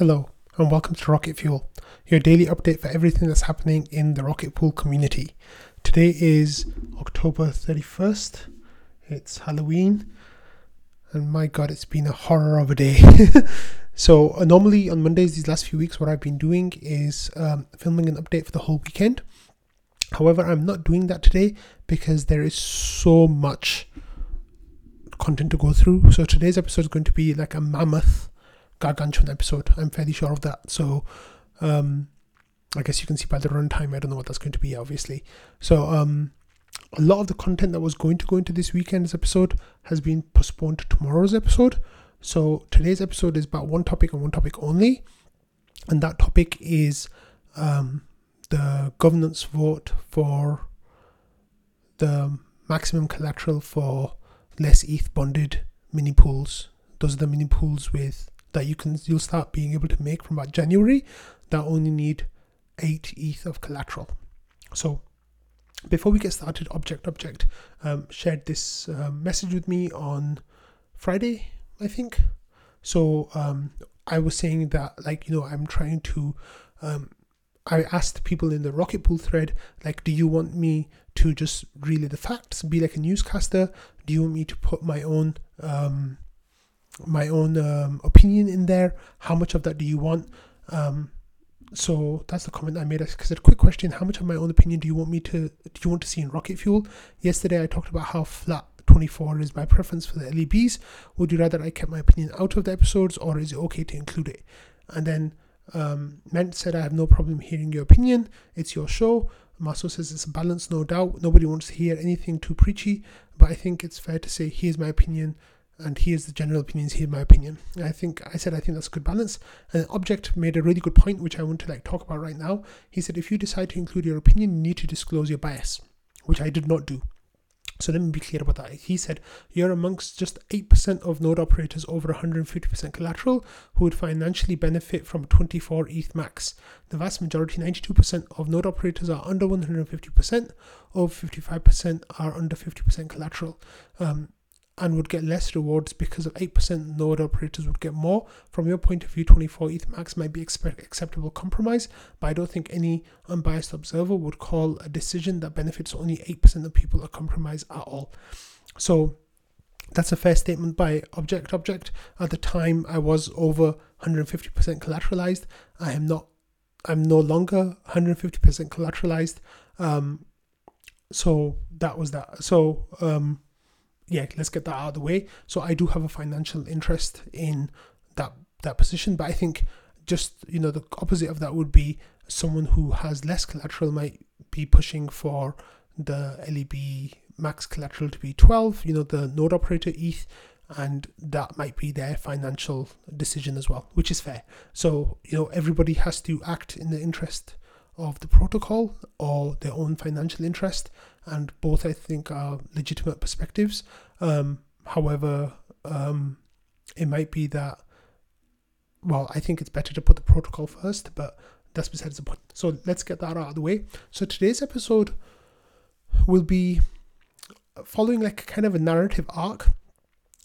Hello, and welcome to Rocket Fuel, your daily update for everything that's happening in the Rocket Pool community. Today is October 31st. It's Halloween, and my god, it's been a horror of a day. so, uh, normally on Mondays, these last few weeks, what I've been doing is um, filming an update for the whole weekend. However, I'm not doing that today because there is so much content to go through. So, today's episode is going to be like a mammoth gargantuan episode. I'm fairly sure of that. So, um, I guess you can see by the runtime. I don't know what that's going to be, obviously. So, um, a lot of the content that was going to go into this weekend's episode has been postponed to tomorrow's episode. So, today's episode is about one topic and one topic only, and that topic is um, the governance vote for the maximum collateral for less ETH bonded mini pools. Those are the mini pools with that you can you'll start being able to make from about January that only need eight ETH of collateral. So before we get started, Object Object um, shared this uh, message with me on Friday, I think. So um, I was saying that like you know I'm trying to um, I asked people in the Rocket Pool thread, like, do you want me to just relay the facts, be like a newscaster? Do you want me to put my own um, my own um, opinion in there. How much of that do you want? Um, so that's the comment I made. Because a quick question: How much of my own opinion do you want me to? Do you want to see in rocket fuel? Yesterday I talked about how flat 24 is my preference for the LEBs. Would you rather I kept my opinion out of the episodes, or is it okay to include it? And then um, Ment said, I have no problem hearing your opinion. It's your show. Maso says it's a balance, no doubt. Nobody wants to hear anything too preachy, but I think it's fair to say, here's my opinion and here's the general opinions here my opinion i think i said i think that's a good balance and object made a really good point which i want to like talk about right now he said if you decide to include your opinion you need to disclose your bias which i did not do so let me be clear about that. He said, You're amongst just 8% of node operators over 150% collateral who would financially benefit from 24 ETH max. The vast majority, 92% of node operators, are under 150%, over 55% are under 50% collateral. Um, and would get less rewards because of 8% node operators would get more. From your point of view, 24 ETH max might be acceptable compromise, but I don't think any unbiased observer would call a decision that benefits only 8% of people a compromise at all. So that's a fair statement by Object Object. At the time, I was over 150% collateralized. I am not. I'm no longer 150% collateralized. Um, so that was that. So um, yeah, let's get that out of the way. So I do have a financial interest in that that position, but I think just you know the opposite of that would be someone who has less collateral might be pushing for the LEB max collateral to be 12, you know, the node operator ETH, and that might be their financial decision as well, which is fair. So, you know, everybody has to act in the interest of the protocol or their own financial interest, and both I think are legitimate perspectives. Um, however, um, it might be that, well, I think it's better to put the protocol first, but that's besides the point. So let's get that out of the way. So today's episode will be following like kind of a narrative arc,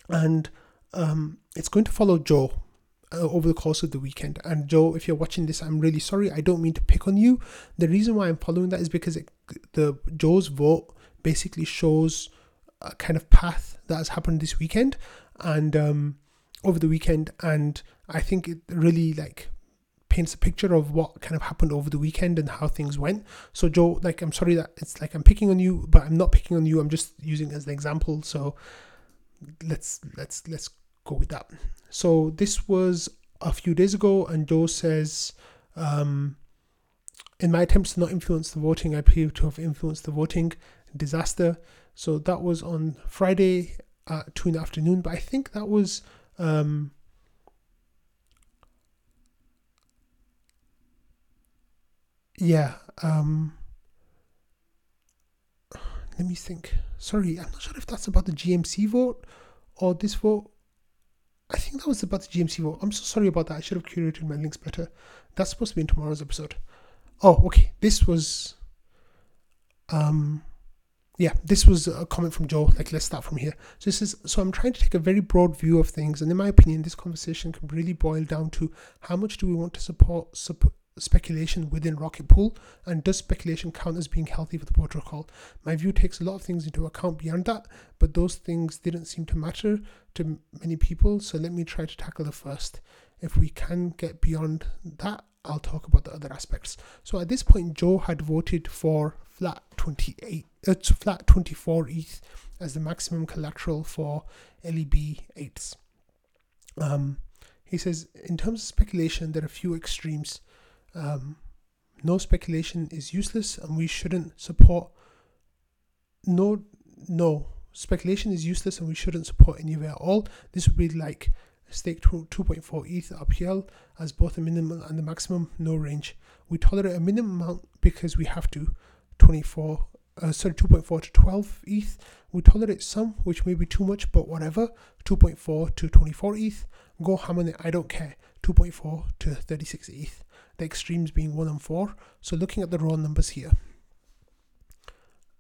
and um, it's going to follow Joe over the course of the weekend. And Joe, if you're watching this, I'm really sorry. I don't mean to pick on you. The reason why I'm following that is because it, the Joe's vote basically shows a kind of path that has happened this weekend and um, over the weekend, and I think it really like paints a picture of what kind of happened over the weekend and how things went. So Joe, like I'm sorry that it's like I'm picking on you, but I'm not picking on you. I'm just using as an example. So let's let's let's go with that. So this was a few days ago, and Joe says, um, in my attempts to not influence the voting, I appear to have influenced the voting. Disaster. So that was on Friday at two in the afternoon, but I think that was um, yeah. Um, let me think. Sorry, I'm not sure if that's about the GMC vote or this vote. I think that was about the GMC vote. I'm so sorry about that. I should have curated my links better. That's supposed to be in tomorrow's episode. Oh, okay. This was um yeah, this was a comment from Joe. Like, let's start from here. So this is so I'm trying to take a very broad view of things, and in my opinion, this conversation can really boil down to how much do we want to support, support speculation within Rocket Pool, and does speculation count as being healthy for the protocol? My view takes a lot of things into account beyond that, but those things didn't seem to matter to many people. So let me try to tackle the first. If we can get beyond that, I'll talk about the other aspects. So at this point, Joe had voted for flat 28, uh, flat 24 ETH as the maximum collateral for LEB 8s. Um, he says, in terms of speculation, there are a few extremes. Um, no speculation is useless, and we shouldn't support. No, no speculation is useless, and we shouldn't support any of it at all. This would be like stake 2.4 ETH RPL as both the minimum and the maximum, no range. We tolerate a minimum amount because we have to. 24, uh, sorry, 2.4 to 12 ETH. We tolerate some, which may be too much, but whatever. 2.4 to 24 ETH. Go ham on it, I don't care. 2.4 to 36 ETH. The extremes being 1 and 4. So looking at the raw numbers here.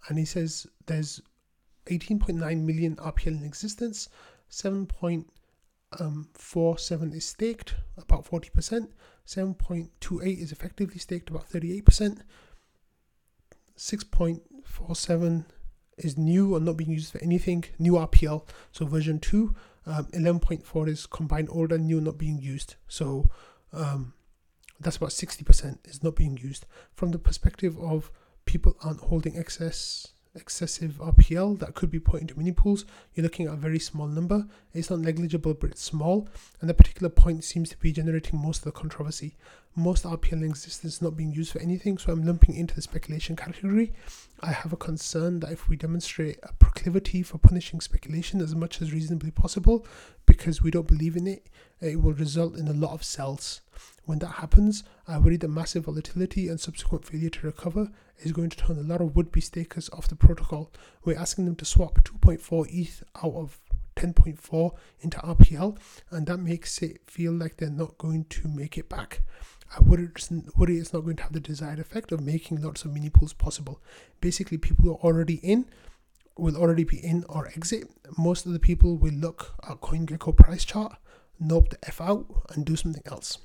And he says there's 18.9 million RPL in existence, 7.47 um, is staked, about 40%, 7.28 is effectively staked, about 38%, 6.47 is new and not being used for anything, new RPL, so version 2. Um, 11.4 is combined old and new, not being used. So um, that's about 60% is not being used. From the perspective of people aren't holding excess excessive RPL that could be put into mini pools, you're looking at a very small number. It's not negligible, but it's small, and the particular point seems to be generating most of the controversy. Most RPL in existence not being used for anything, so I'm lumping into the speculation category. I have a concern that if we demonstrate a proclivity for punishing speculation as much as reasonably possible, because we don't believe in it, it will result in a lot of sells. When that happens, I worry that massive volatility and subsequent failure to recover is going to turn a lot of would be stakers off the protocol. We're asking them to swap 2.4 ETH out of 10.4 into RPL, and that makes it feel like they're not going to make it back. I worry it's not going to have the desired effect of making lots of mini pools possible. Basically, people who are already in will already be in or exit. Most of the people will look at CoinGecko price chart, nope the F out, and do something else.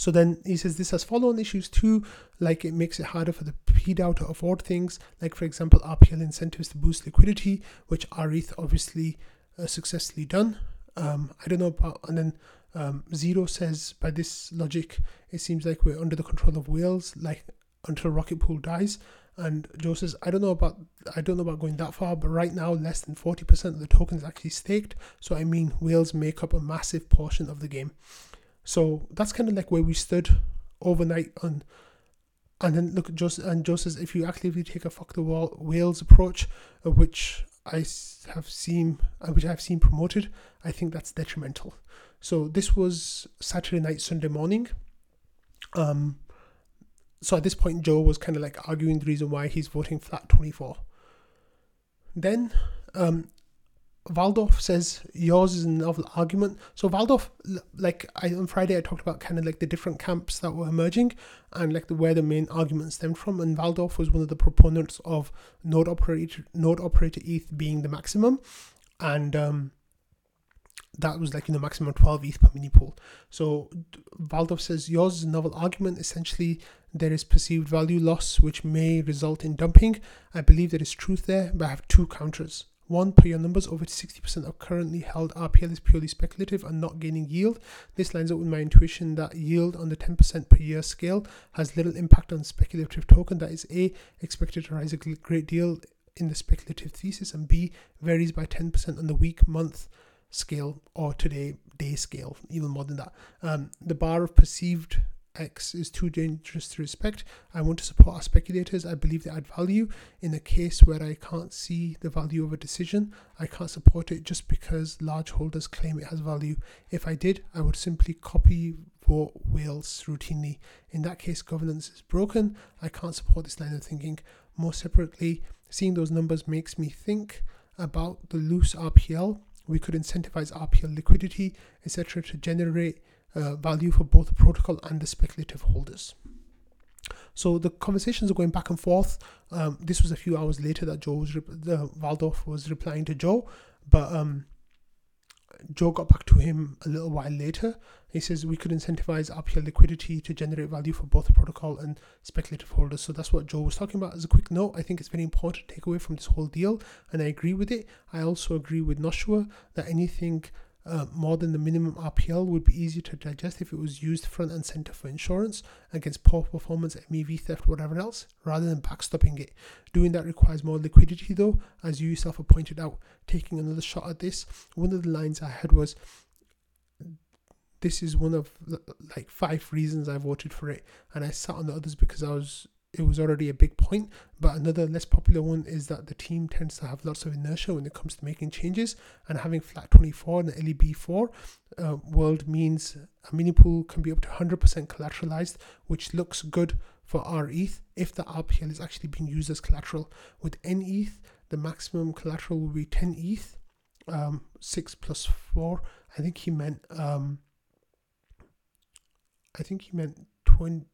So then he says this has follow-on issues too, like it makes it harder for the PDAO to afford things, like for example RPL incentives to boost liquidity, which RETH obviously uh, successfully done. Um, I don't know about, and then um, Zero says by this logic, it seems like we're under the control of whales, like until Rocket Pool dies. And Joe says, I don't know about I don't know about going that far, but right now less than 40% of the tokens actually staked. So I mean whales make up a massive portion of the game. So that's kind of like where we stood overnight on. And then look at Joseph, and Joseph, if you actively take a fuck the wall whales approach, uh, which I have seen, which I've seen promoted, I think that's detrimental. So this was Saturday night, Sunday morning. Um, so at this point, Joe was kind of like arguing the reason why he's voting flat 24. Then um, Valdorff says yours is a novel argument. So Valdorff, like I, on Friday, I talked about kind of like the different camps that were emerging and like the, where the main argument stemmed from. And Valdorff was one of the proponents of node operator node operator ETH being the maximum, and um, that was like you know maximum 12 ETH per mini pool. So Valdorff says yours is a novel argument. Essentially, there is perceived value loss which may result in dumping. I believe there is truth there, but I have two counters. One, per your numbers, over 60% of currently held RPL is purely speculative and not gaining yield. This lines up with my intuition that yield on the 10% per year scale has little impact on speculative token that is A, expected to rise a great deal in the speculative thesis, and B, varies by 10% on the week, month scale, or today day scale, even more than that. Um, the bar of perceived X is too dangerous to respect. I want to support our speculators. I believe they add value. In a case where I can't see the value of a decision, I can't support it just because large holders claim it has value. If I did, I would simply copy vote whales routinely. In that case, governance is broken. I can't support this line of thinking. More separately, seeing those numbers makes me think about the loose RPL. We could incentivize RPL liquidity, etc., to generate uh, value for both the protocol and the speculative holders. So the conversations are going back and forth. Um, this was a few hours later that Joe was, the Valdorff was replying to Joe, but um, Joe got back to him a little while later. He says we could incentivize RPL liquidity to generate value for both the protocol and speculative holders. So that's what Joe was talking about. As a quick note, I think it's very important to take away from this whole deal, and I agree with it. I also agree with Knoshua that anything uh, more than the minimum RPL would be easier to digest if it was used front and center for insurance against poor performance, MEV theft, whatever else, rather than backstopping it. Doing that requires more liquidity, though, as you yourself have pointed out. Taking another shot at this, one of the lines I had was, "This is one of like five reasons I voted for it," and I sat on the others because I was it was already a big point. But another less popular one is that the team tends to have lots of inertia when it comes to making changes, and having flat 24 and LEB4 uh, world means a mini pool can be up to 100% collateralized, which looks good for our ETH if the RPL is actually being used as collateral. With NETH, the maximum collateral will be 10 ETH, um, 6 plus 4. I think he meant, um, I think he meant 20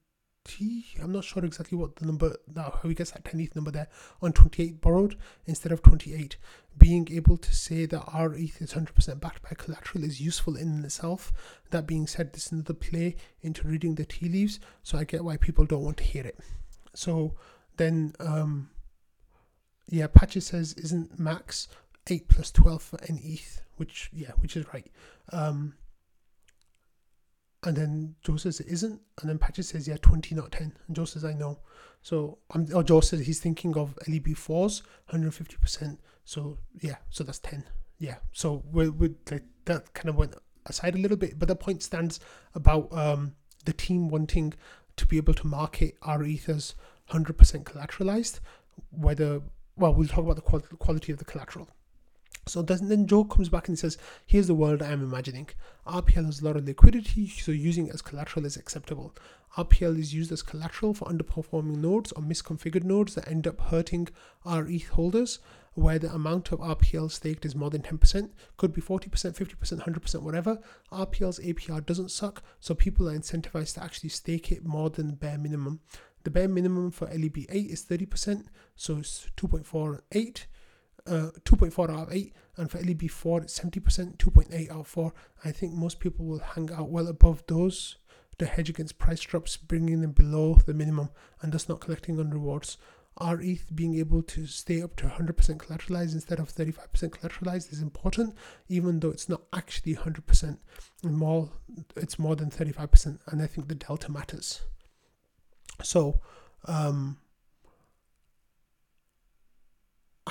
I'm not sure exactly what the number now how he gets that 10th number there on 28 borrowed instead of 28. Being able to say that our ETH is 100% backed by collateral is useful in itself. That being said, this is another play into reading the tea leaves, so I get why people don't want to hear it. So then, um, yeah, Patches says isn't max 8 plus 12 for an ETH, which yeah, which is right. Um, and then Joe says it isn't. And then Patrick says, yeah, 20, not 10. And Joe says, I know. So, or Joe says he's thinking of LEB4s, 150%. So, yeah, so that's 10. Yeah. So, we we like, that kind of went aside a little bit. But the point stands about um, the team wanting to be able to market our ethers 100% collateralized, whether, well, we'll talk about the quality of the collateral. So then Joe comes back and says, Here's the world I'm imagining. RPL has a lot of liquidity, so using as collateral is acceptable. RPL is used as collateral for underperforming nodes or misconfigured nodes that end up hurting RETH holders, where the amount of RPL staked is more than 10%, could be 40%, 50%, 100%, whatever. RPL's APR doesn't suck, so people are incentivized to actually stake it more than the bare minimum. The bare minimum for LEB8 is 30%, so it's 2.48 uh, 2.4 out of 8, and for LEB4 it's 70%, 2.8 out of 4. I think most people will hang out well above those to hedge against price drops, bringing them below the minimum and thus not collecting on rewards. RETH being able to stay up to 100% collateralized instead of 35% collateralized is important, even though it's not actually 100%. More, it's more than 35%, and I think the delta matters. So, um,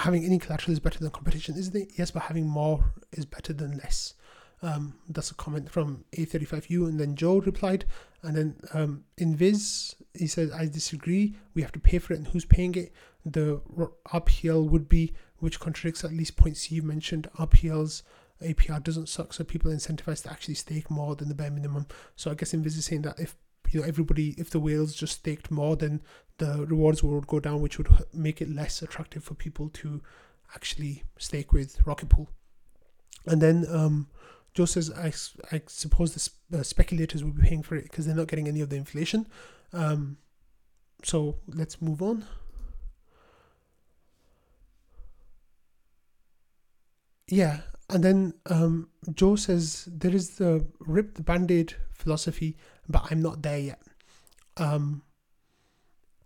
having any collateral is better than competition, isn't it? Yes, but having more is better than less. Um, that's a comment from A35U. And then Joe replied, and then um, Invis, he said, I disagree. We have to pay for it, and who's paying it? The RPL would be, which contradicts at least point C you mentioned. RPL's APR doesn't suck, so people are incentivized to actually stake more than the bare minimum. So I guess Invis is saying that if you know everybody if the whales just staked more then the rewards would go down which would make it less attractive for people to actually stake with rocket pool. And then um, joe says i, I suppose the sp- uh, speculators will be paying for it because they're not getting any of the inflation. Um, so let's move on. Yeah and then um, joe says there is the rip the band-aid philosophy but I'm not there yet. Um,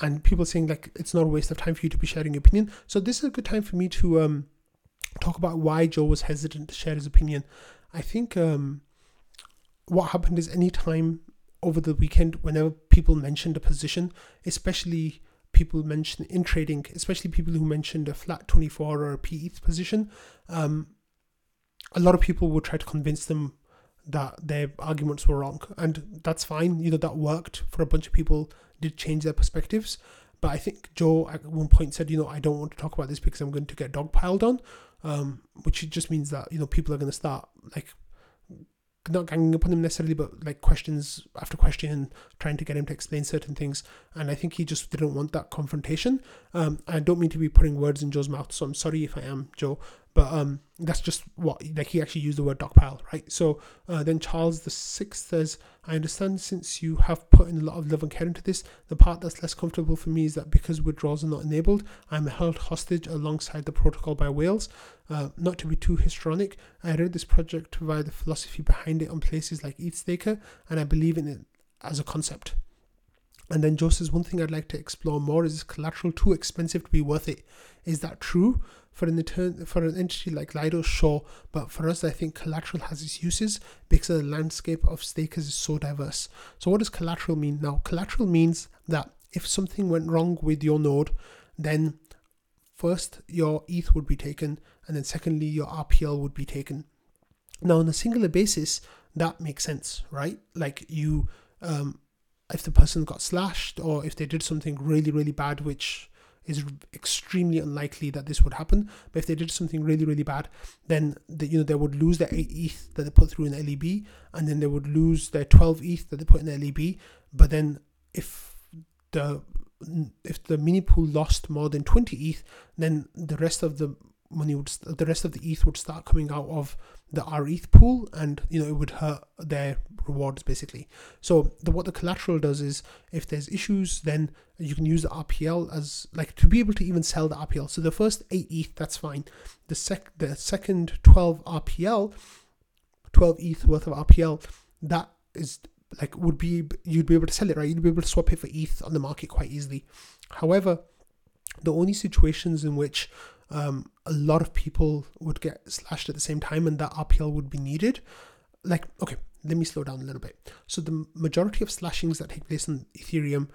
and people saying like it's not a waste of time for you to be sharing your opinion. So this is a good time for me to um, talk about why Joe was hesitant to share his opinion. I think um, what happened is anytime over the weekend, whenever people mentioned a position, especially people mentioned in trading, especially people who mentioned a flat 24 or a PE position, um, a lot of people would try to convince them that their arguments were wrong, and that's fine. You know that worked for a bunch of people. Did change their perspectives, but I think Joe at one point said, you know, I don't want to talk about this because I'm going to get dogpiled on, um, which just means that you know people are going to start like not ganging up on him necessarily, but like questions after question, and trying to get him to explain certain things. And I think he just didn't want that confrontation. Um, I don't mean to be putting words in Joe's mouth, so I'm sorry if I am, Joe. But um, that's just what like he actually used the word dogpile, right? So uh, then Charles the Sixth says, "I understand since you have put in a lot of love and care into this. The part that's less comfortable for me is that because withdrawals are not enabled, I'm held hostage alongside the protocol by whales. Uh, not to be too histrionic, I read this project via the philosophy behind it on places like ETHStaker, and I believe in it as a concept." And then Joe says, one thing I'd like to explore more is collateral too expensive to be worth it? Is that true? For an, intern, for an entity like Lido, sure, but for us, I think collateral has its uses because the landscape of stakers is so diverse. So, what does collateral mean? Now, collateral means that if something went wrong with your node, then first your ETH would be taken, and then secondly, your RPL would be taken. Now, on a singular basis, that makes sense, right? Like you, um, if the person got slashed or if they did something really, really bad, which is extremely unlikely that this would happen. But if they did something really, really bad, then the, you know they would lose their eight ETH that they put through in LEB, and then they would lose their twelve ETH that they put in LEB. But then if the if the mini pool lost more than 20 ETH, then the rest of the money would the rest of the ETH would start coming out of the RETH pool, and you know it would hurt their rewards basically. So the, what the collateral does is if there's issues, then you can use the RPL as like to be able to even sell the RPL. So the first eight ETH, that's fine. The sec the second 12 RPL, 12 ETH worth of RPL, that is like would be you'd be able to sell it right. You'd be able to swap it for ETH on the market quite easily. However, the only situations in which um, a lot of people would get slashed at the same time and that RPL would be needed. Like, okay, let me slow down a little bit. So, the majority of slashings that take place on Ethereum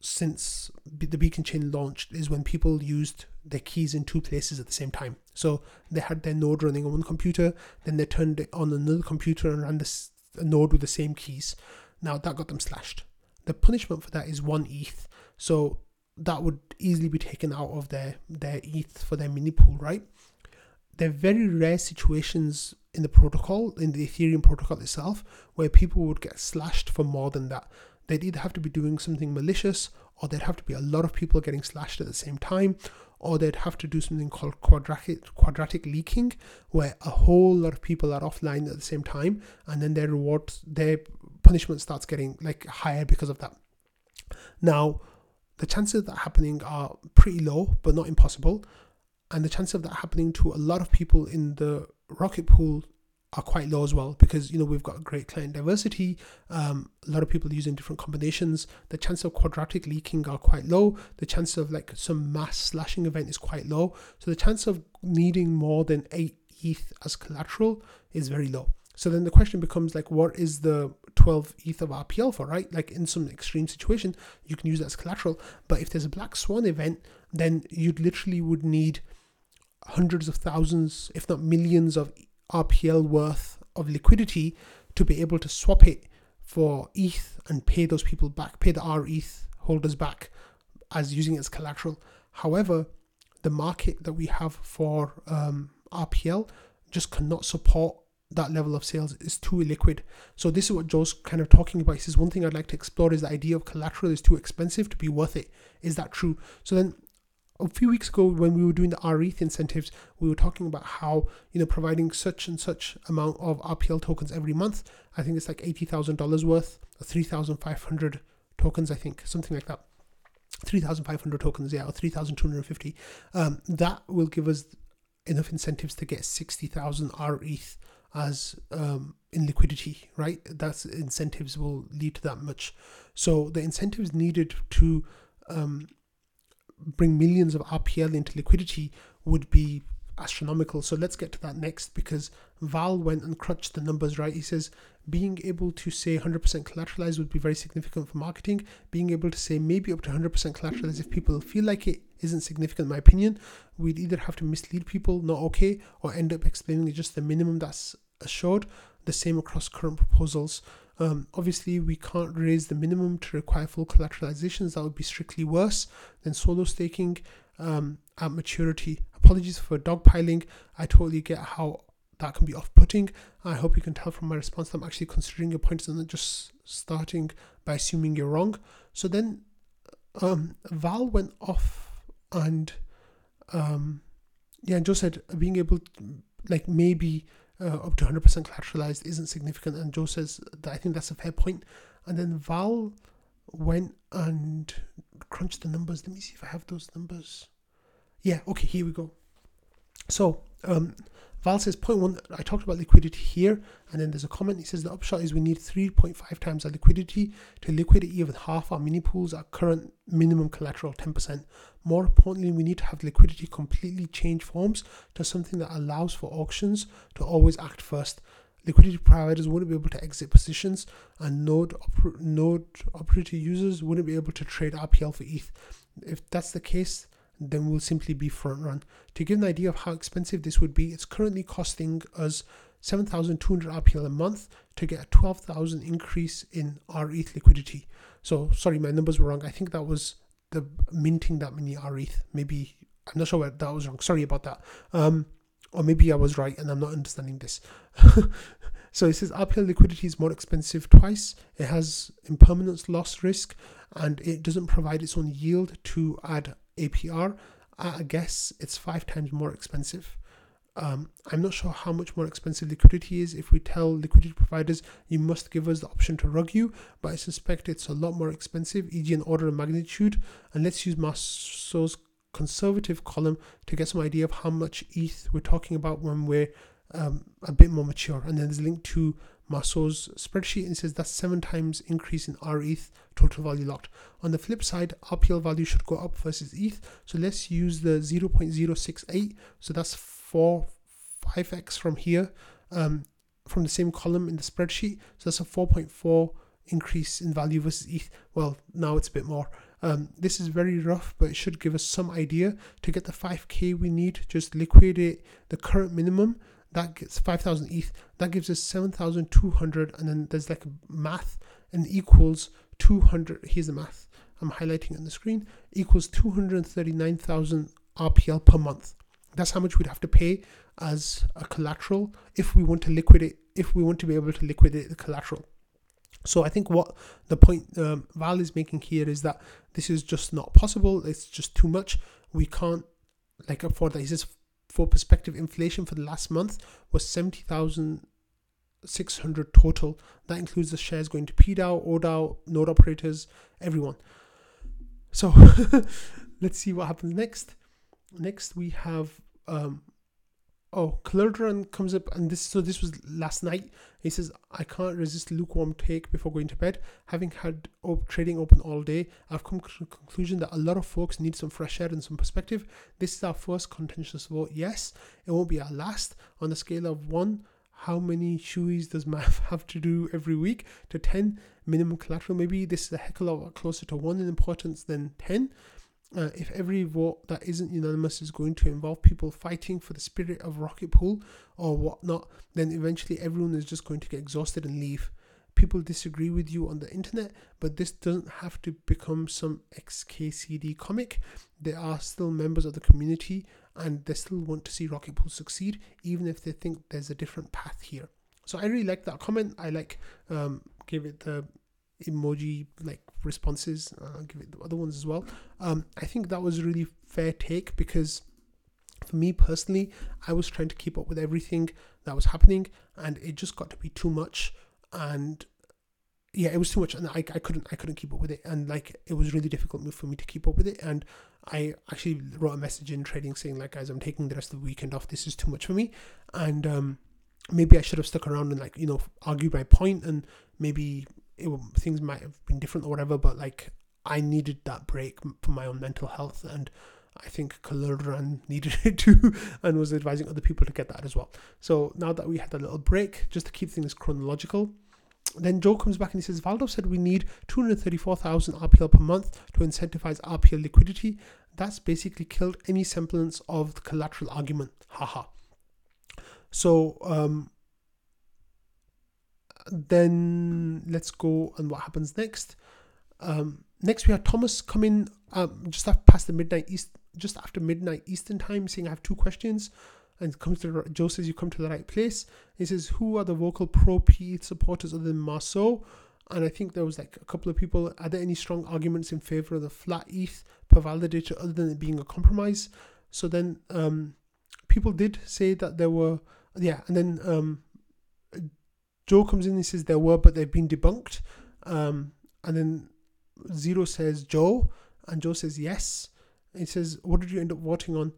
since the Beacon chain launched is when people used their keys in two places at the same time. So, they had their node running on one computer, then they turned it on another computer and ran this node with the same keys. Now, that got them slashed. The punishment for that is one ETH. So, that would easily be taken out of their their ETH for their mini pool, right? There are very rare situations in the protocol, in the Ethereum protocol itself, where people would get slashed for more than that. They'd either have to be doing something malicious, or there'd have to be a lot of people getting slashed at the same time, or they'd have to do something called quadratic quadratic leaking, where a whole lot of people are offline at the same time, and then their reward, their punishment starts getting like higher because of that. Now, the chances of that happening are pretty low, but not impossible. And the chances of that happening to a lot of people in the rocket pool are quite low as well because you know we've got great client diversity. Um, a lot of people using different combinations. The chance of quadratic leaking are quite low. The chance of like some mass slashing event is quite low. So the chance of needing more than eight ETH as collateral is very low. So then the question becomes like, what is the 12 ETH of RPL for, right? Like in some extreme situation, you can use that as collateral. But if there's a black swan event, then you literally would need hundreds of thousands, if not millions of RPL worth of liquidity to be able to swap it for ETH and pay those people back, pay the RETH holders back as using it as collateral. However, the market that we have for um, RPL just cannot support that level of sales is too illiquid. So this is what Joe's kind of talking about. He says one thing I'd like to explore is the idea of collateral is too expensive to be worth it. Is that true? So then a few weeks ago when we were doing the RETH incentives, we were talking about how, you know, providing such and such amount of RPL tokens every month. I think it's like $80,000 worth, 3,500 tokens, I think, something like that. 3,500 tokens, yeah, or 3,250. Um, that will give us enough incentives to get 60,000 RETH as um, in liquidity, right? That's incentives will lead to that much. So the incentives needed to um, bring millions of RPL into liquidity would be astronomical. So let's get to that next because Val went and crunched the numbers, right? He says being able to say 100% collateralized would be very significant for marketing. Being able to say maybe up to 100% collateralized if people feel like it isn't significant, in my opinion. We'd either have to mislead people, not okay, or end up explaining just the minimum that's assured. The same across current proposals. Um, obviously, we can't raise the minimum to require full collateralizations. That would be strictly worse than solo staking um, at maturity. Apologies for dogpiling. I totally get how that can be off putting. I hope you can tell from my response that I'm actually considering your points and not just starting by assuming you're wrong. So then um, Val went off and um, yeah, Joe said being able, to, like maybe uh, up to 100% collateralized isn't significant, and Joe says that I think that's a fair point. And then Val went and crunched the numbers. Let me see if I have those numbers. Yeah, okay, here we go. So, um, Val says, point one, I talked about liquidity here, and then there's a comment. He says the upshot is we need 3.5 times our liquidity to liquidate even half our mini pools at current minimum collateral 10%. More importantly, we need to have liquidity completely change forms to something that allows for auctions to always act first. Liquidity providers wouldn't be able to exit positions, and node oper- node operator users wouldn't be able to trade RPL for ETH. If that's the case, then we'll simply be front run. To give an idea of how expensive this would be, it's currently costing us 7,200 RPL a month to get a 12,000 increase in RETH liquidity. So, sorry, my numbers were wrong. I think that was the minting that many R ETH. Maybe, I'm not sure where that was wrong. Sorry about that. Um, or maybe I was right and I'm not understanding this. so it says RPL liquidity is more expensive twice. It has impermanent loss risk and it doesn't provide its own yield to add APR, I guess it's five times more expensive. Um, I'm not sure how much more expensive liquidity is if we tell liquidity providers you must give us the option to rug you, but I suspect it's a lot more expensive, e.g., an order of magnitude. And let's use Maso's conservative column to get some idea of how much ETH we're talking about when we're um, a bit more mature. And then there's a link to Maso's spreadsheet and says that's seven times increase in R ETH total value locked. On the flip side, RPL value should go up versus ETH. So let's use the 0.068. So that's 4, 5x from here, um, from the same column in the spreadsheet. So that's a 4.4 increase in value versus ETH. Well, now it's a bit more. Um, this is very rough, but it should give us some idea to get the 5k we need. Just liquidate the current minimum that gets 5000 ETH. That gives us 7200. And then there's like math and equals 200. Here's the math I'm highlighting on the screen equals 239,000 RPL per month. That's how much we'd have to pay as a collateral if we want to liquidate, if we want to be able to liquidate the collateral. So I think what the point um, Val is making here is that this is just not possible. It's just too much. We can't like afford that. He says for perspective, inflation for the last month was 70,600 total. That includes the shares going to PDAO, ODAO, node operators, everyone. So let's see what happens next. Next, we have um, oh, Clerdran comes up, and this so this was last night. He says, "I can't resist lukewarm take before going to bed. Having had op- trading open all day, I've come to the conclusion that a lot of folks need some fresh air and some perspective. This is our first contentious vote. Yes, it won't be our last. On a scale of one." How many shoeies does math have to do every week to 10 minimum collateral? Maybe this is a heck of a lot closer to 1 in importance than 10 uh, if every vote that isn't unanimous is going to involve people fighting for the spirit of Rocket Pool or whatnot, then eventually everyone is just going to get exhausted and leave. People disagree with you on the internet, but this doesn't have to become some XKCD comic. They are still members of the community and they still want to see Rocket Pool succeed, even if they think there's a different path here. So I really like that comment. I like um, give it the emoji like responses. Uh, give it the other ones as well. Um, I think that was a really fair take because for me personally, I was trying to keep up with everything that was happening, and it just got to be too much. And yeah, it was too much, and I, I couldn't I couldn't keep up with it, and like it was really difficult for me to keep up with it. And I actually wrote a message in trading saying like, guys, I'm taking the rest of the weekend off. This is too much for me, and um, maybe I should have stuck around and like you know argued my point and maybe it, things might have been different or whatever, but like I needed that break for my own mental health, and I think Kalurran needed it too, and was advising other people to get that as well. So now that we had a little break, just to keep things chronological, then Joe comes back and he says, Valdo said we need 234,000 RPL per month to incentivize RPL liquidity. That's basically killed any semblance of the collateral argument. Haha. So um, then let's go and what happens next. Um, next we have Thomas coming um, just after past the midnight east, just after midnight Eastern time, saying I have two questions. And comes to the, Joe says you come to the right place. He says who are the vocal pro P supporters other than Maso? And I think there was like a couple of people. Are there any strong arguments in favor of the flat ETH per validator other than it being a compromise? So then um, people did say that there were, yeah, and then um, Joe comes in and says there were, but they've been debunked. Um, and then Zero says Joe, and Joe says yes. He says, "What did you end up voting on?"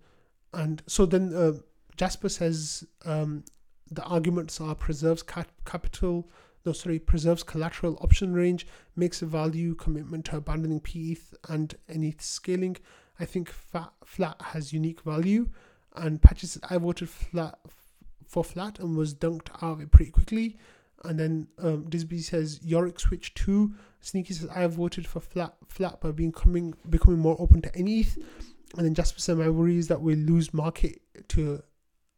And so then uh, Jasper says um, the arguments are preserves cap- capital, no sorry, preserves collateral option range, makes a value commitment to abandoning PETH and any scaling. I think fat, flat has unique value, and Patches said I voted flat for flat and was dunked out of it pretty quickly. And then um, Disby says Yorick switch two. Sneaky says I voted for flat flat by becoming becoming more open to any And then Jasper said my worry is that we lose market to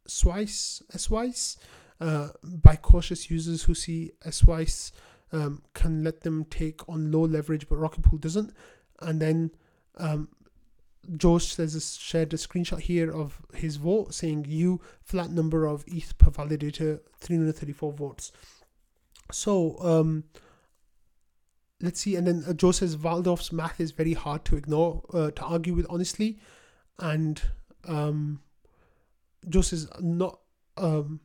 Swice Swice uh, by cautious users who see Swice um, can let them take on low leverage, but Rocket Pool doesn't. And then um, says a, shared a screenshot here of his vote saying you flat number of ETH per validator 334 votes. So um, let's see, and then uh, Joe says Valdorff's math is very hard to ignore, uh, to argue with honestly, and um, Joe says not. Um,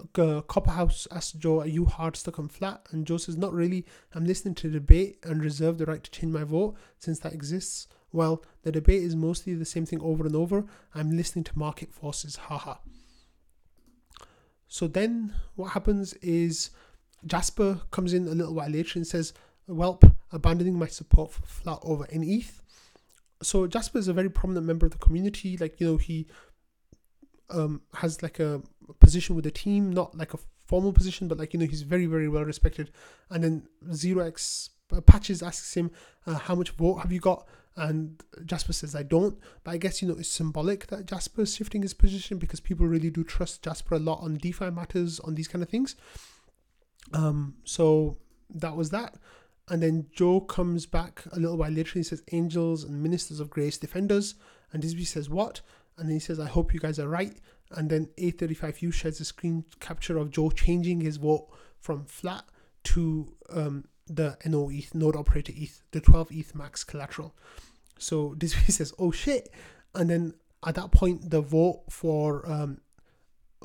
uh, Copperhouse asked Joe, "Are you hard stuck on flat?" And Joe says, "Not really. I'm listening to the debate and reserve the right to change my vote since that exists. Well, the debate is mostly the same thing over and over. I'm listening to market forces. Haha." So then, what happens is Jasper comes in a little while later and says, Welp, abandoning my support for flat over in ETH. So Jasper is a very prominent member of the community. Like, you know, he um, has like a position with the team, not like a formal position, but like, you know, he's very, very well respected. And then Zero X Patches asks him, uh, How much vote have you got? And Jasper says, I don't. But I guess, you know, it's symbolic that Jasper is shifting his position because people really do trust Jasper a lot on DeFi matters, on these kind of things. Um, so that was that. And then Joe comes back a little while later and he says, Angels and Ministers of Grace Defenders. And Disby says, What? And he says, I hope you guys are right. And then A35U shares a screen capture of Joe changing his vote from flat to um, the NO ETH, node operator ETH, the 12 ETH max collateral. So Disby says, Oh shit. And then at that point, the vote for um,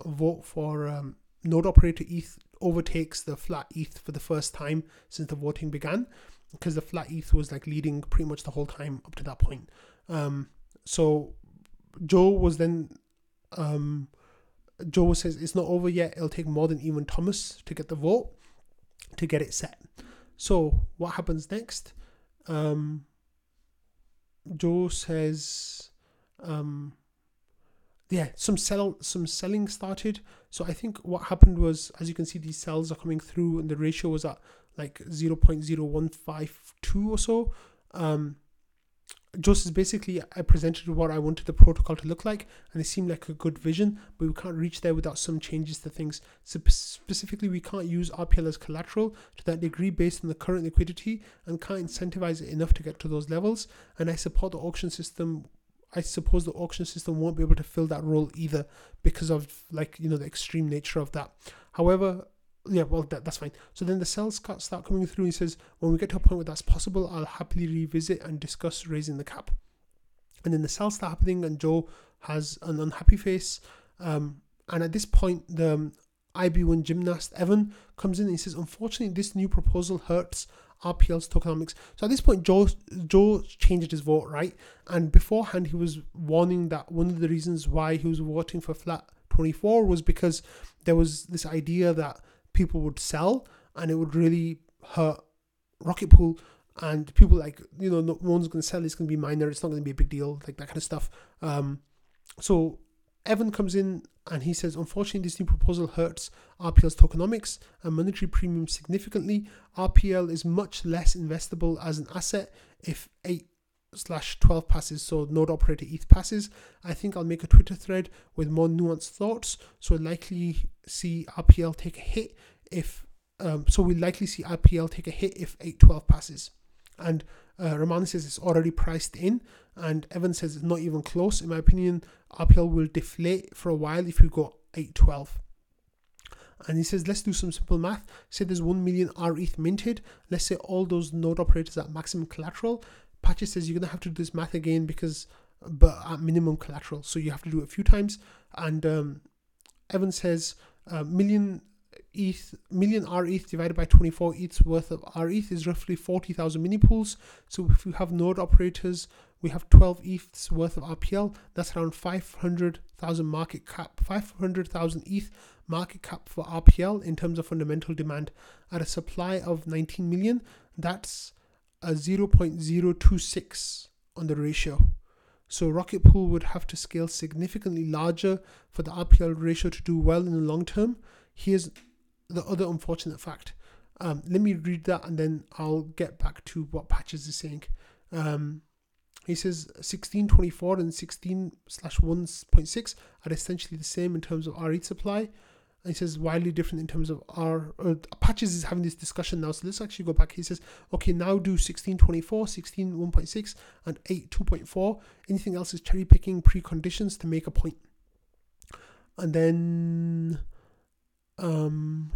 vote for um, node operator ETH overtakes the flat ETH for the first time since the voting began, because the flat ETH was like leading pretty much the whole time up to that point. Um, so Joe was then um, Joe says it's not over yet. It'll take more than even Thomas to get the vote to get it set. So what happens next? Um, Joe says um, yeah, some sell some selling started. So I think what happened was, as you can see, these cells are coming through, and the ratio was at like zero point zero one five two or so. Um, just as basically, I presented what I wanted the protocol to look like, and it seemed like a good vision, but we can't reach there without some changes to things. So specifically, we can't use RPL as collateral to that degree based on the current liquidity, and can't incentivize it enough to get to those levels. And I support the auction system I suppose the auction system won't be able to fill that role either because of like you know the extreme nature of that. However, yeah, well that, that's fine. So then the cells start coming through. He says when we get to a point where that's possible, I'll happily revisit and discuss raising the cap. And then the cells start happening, and Joe has an unhappy face. Um, and at this point, the um, IB1 gymnast Evan comes in and he says, Unfortunately, this new proposal hurts RPL's tokenomics. So at this point, Joe Joe changed his vote, right? And beforehand, he was warning that one of the reasons why he was voting for flat 24 was because there was this idea that people would sell and it would really hurt Rocket Pool. And people like, you know, no one's going to sell, it's going to be minor, it's not going to be a big deal, like that kind of stuff. Um, so Evan comes in and he says, unfortunately, this new proposal hurts RPL's tokenomics and monetary premium significantly. RPL is much less investable as an asset if 8 slash 12 passes, so node operator ETH passes. I think I'll make a Twitter thread with more nuanced thoughts. So likely see RPL take a hit if, um, so we'll likely see RPL take a hit if 812 passes. And uh, Roman says it's already priced in, and Evan says it's not even close. In my opinion, RPL will deflate for a while if you go 812. And he says, let's do some simple math. Say there's 1 million RETH minted. Let's say all those node operators at maximum collateral. Patches says you're to have to do this math again because but at minimum collateral. So you have to do it a few times. And um, Evan says uh, million ETH, million R ETH divided by 24 ETH's worth of R ETH is roughly 40,000 mini pools. So if you have node operators, we have 12 ETH's worth of RPL. That's around 500,000 market cap, 500,000 ETH market cap for RPL in terms of fundamental demand at a supply of 19 million. That's a 0.026 on the ratio. So Rocket Pool would have to scale significantly larger for the RPL ratio to do well in the long term. Here's the other unfortunate fact. Um, let me read that and then I'll get back to what Patches is saying. Um, he says 1624 and 16 slash 1.6 are essentially the same in terms of RE supply. He says wildly different in terms of R. Uh, Patches is having this discussion now. So let's actually go back. He says, okay, now do 1624, 16 1.6, and 8 2.4. Anything else is cherry picking preconditions to make a point. And then um,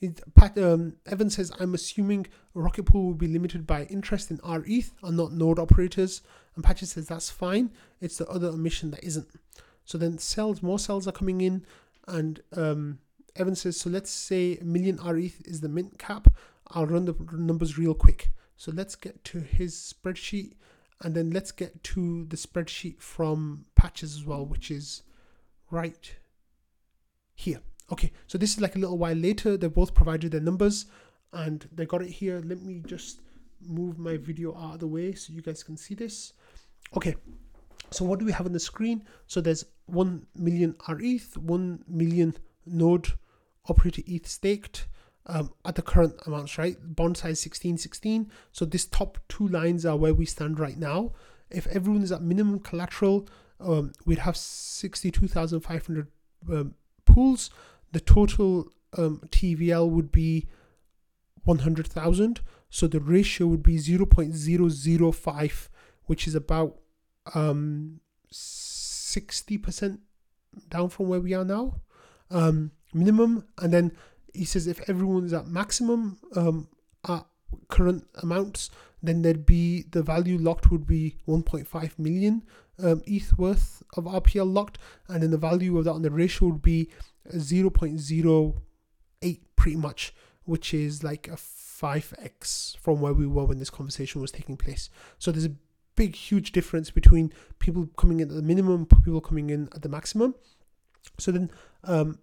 it, Pat, um, Evan says, I'm assuming Rocket Pool will be limited by interest in RETH and not node operators. And Patches says, that's fine. It's the other omission that isn't. So then cells, more cells are coming in. And um, Evan says, so let's say a million RETH is the mint cap. I'll run the numbers real quick. So let's get to his spreadsheet. And then let's get to the spreadsheet from Patches as well, which is right here. Okay, so this is like a little while later. They both provided their numbers and they got it here. Let me just move my video out of the way so you guys can see this. Okay, so what do we have on the screen? So there's 1 million RETH, 1 million node operator ETH staked um, at the current amounts, right? Bond size 1616. So this top two lines are where we stand right now. If everyone is at minimum collateral, um, we'd have 62,500 um, pools the total um, TVL would be 100,000. So the ratio would be 0.005, which is about um, 60% down from where we are now, um, minimum. And then he says if everyone's at maximum um, at current amounts, then there'd be the value locked would be 1.5 million um, ETH worth of RPL locked, and then the value of that on the ratio would be 0.08 pretty much, which is like a 5x from where we were when this conversation was taking place. So there's a big, huge difference between people coming in at the minimum, people coming in at the maximum. So then, um,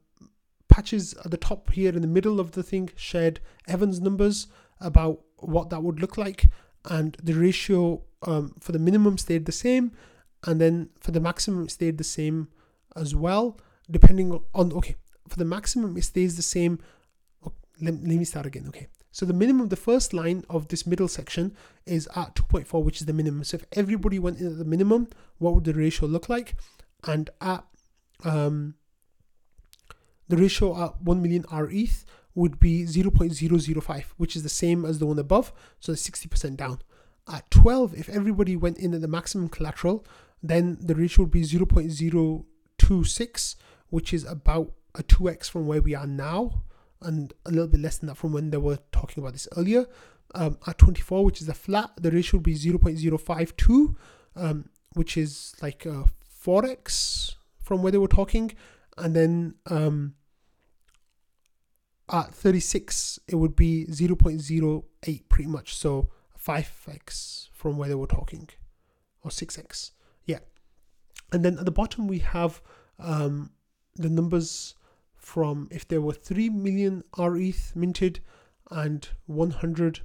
patches at the top here in the middle of the thing shared Evans numbers about what that would look like, and the ratio um, for the minimum stayed the same, and then for the maximum stayed the same as well depending on okay for the maximum it stays the same let, let me start again okay so the minimum the first line of this middle section is at 2.4 which is the minimum. So if everybody went in at the minimum what would the ratio look like? And at um, the ratio at 1 million RETH would be 0.005 which is the same as the one above. So 60% down. At 12 if everybody went in at the maximum collateral then the ratio would be 0.026 which is about a 2x from where we are now and a little bit less than that from when they were talking about this earlier. Um, at 24, which is a flat, the ratio would be 0.052, um, which is like a 4x from where they were talking. And then um, at 36, it would be 0.08 pretty much. So 5x from where they were talking, or 6x. Yeah. And then at the bottom, we have um, the numbers from if there were 3 million RETH minted and 100